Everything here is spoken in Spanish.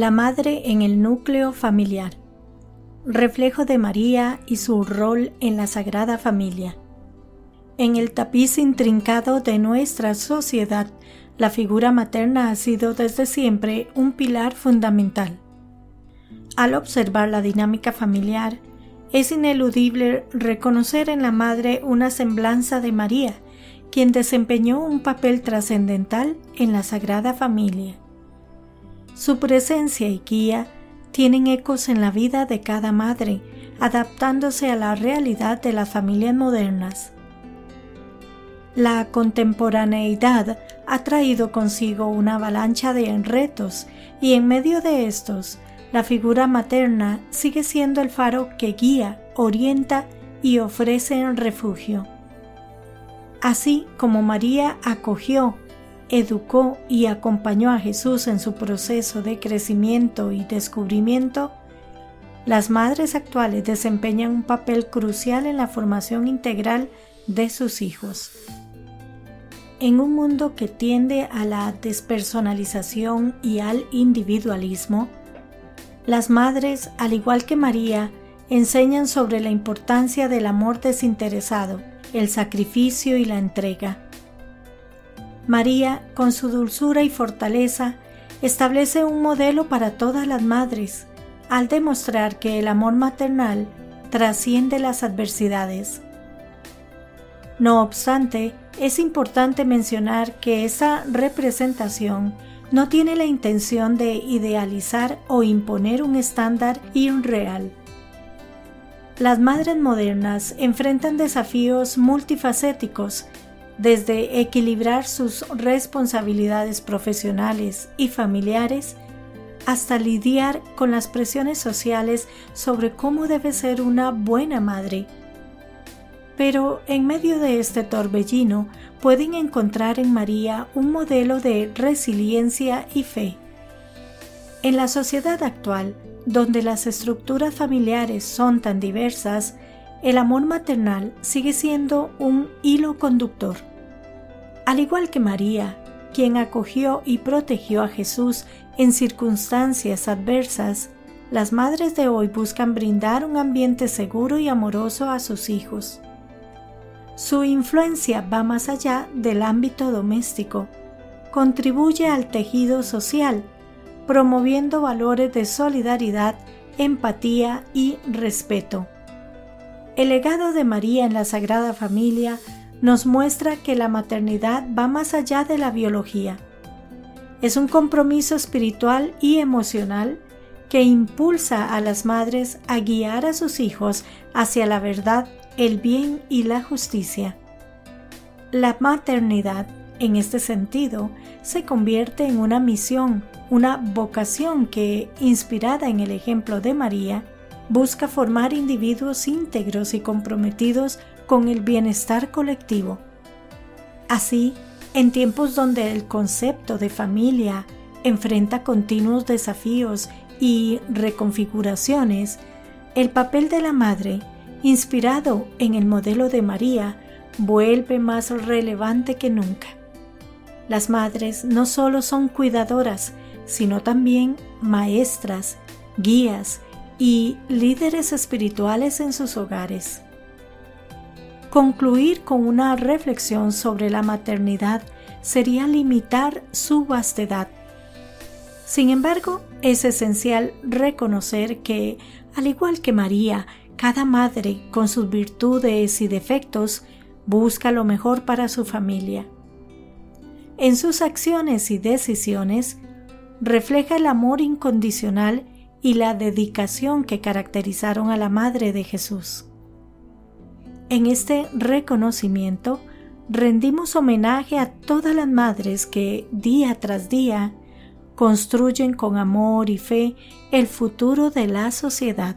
La madre en el núcleo familiar. Reflejo de María y su rol en la Sagrada Familia. En el tapiz intrincado de nuestra sociedad, la figura materna ha sido desde siempre un pilar fundamental. Al observar la dinámica familiar, es ineludible reconocer en la madre una semblanza de María, quien desempeñó un papel trascendental en la Sagrada Familia. Su presencia y guía tienen ecos en la vida de cada madre, adaptándose a la realidad de las familias modernas. La contemporaneidad ha traído consigo una avalancha de retos y en medio de estos, la figura materna sigue siendo el faro que guía, orienta y ofrece refugio. Así como María acogió, educó y acompañó a Jesús en su proceso de crecimiento y descubrimiento, las madres actuales desempeñan un papel crucial en la formación integral de sus hijos. En un mundo que tiende a la despersonalización y al individualismo, las madres, al igual que María, enseñan sobre la importancia del amor desinteresado, el sacrificio y la entrega. María, con su dulzura y fortaleza, establece un modelo para todas las madres, al demostrar que el amor maternal trasciende las adversidades. No obstante, es importante mencionar que esa representación no tiene la intención de idealizar o imponer un estándar irreal. Las madres modernas enfrentan desafíos multifacéticos desde equilibrar sus responsabilidades profesionales y familiares hasta lidiar con las presiones sociales sobre cómo debe ser una buena madre. Pero en medio de este torbellino pueden encontrar en María un modelo de resiliencia y fe. En la sociedad actual, donde las estructuras familiares son tan diversas, el amor maternal sigue siendo un hilo conductor. Al igual que María, quien acogió y protegió a Jesús en circunstancias adversas, las madres de hoy buscan brindar un ambiente seguro y amoroso a sus hijos. Su influencia va más allá del ámbito doméstico, contribuye al tejido social, promoviendo valores de solidaridad, empatía y respeto. El legado de María en la Sagrada Familia nos muestra que la maternidad va más allá de la biología. Es un compromiso espiritual y emocional que impulsa a las madres a guiar a sus hijos hacia la verdad, el bien y la justicia. La maternidad, en este sentido, se convierte en una misión, una vocación que, inspirada en el ejemplo de María, busca formar individuos íntegros y comprometidos con el bienestar colectivo. Así, en tiempos donde el concepto de familia enfrenta continuos desafíos y reconfiguraciones, el papel de la madre, inspirado en el modelo de María, vuelve más relevante que nunca. Las madres no solo son cuidadoras, sino también maestras, guías y líderes espirituales en sus hogares concluir con una reflexión sobre la maternidad sería limitar su vastedad. Sin embargo, es esencial reconocer que, al igual que María, cada madre, con sus virtudes y defectos, busca lo mejor para su familia. En sus acciones y decisiones, refleja el amor incondicional y la dedicación que caracterizaron a la Madre de Jesús. En este reconocimiento rendimos homenaje a todas las madres que día tras día construyen con amor y fe el futuro de la sociedad.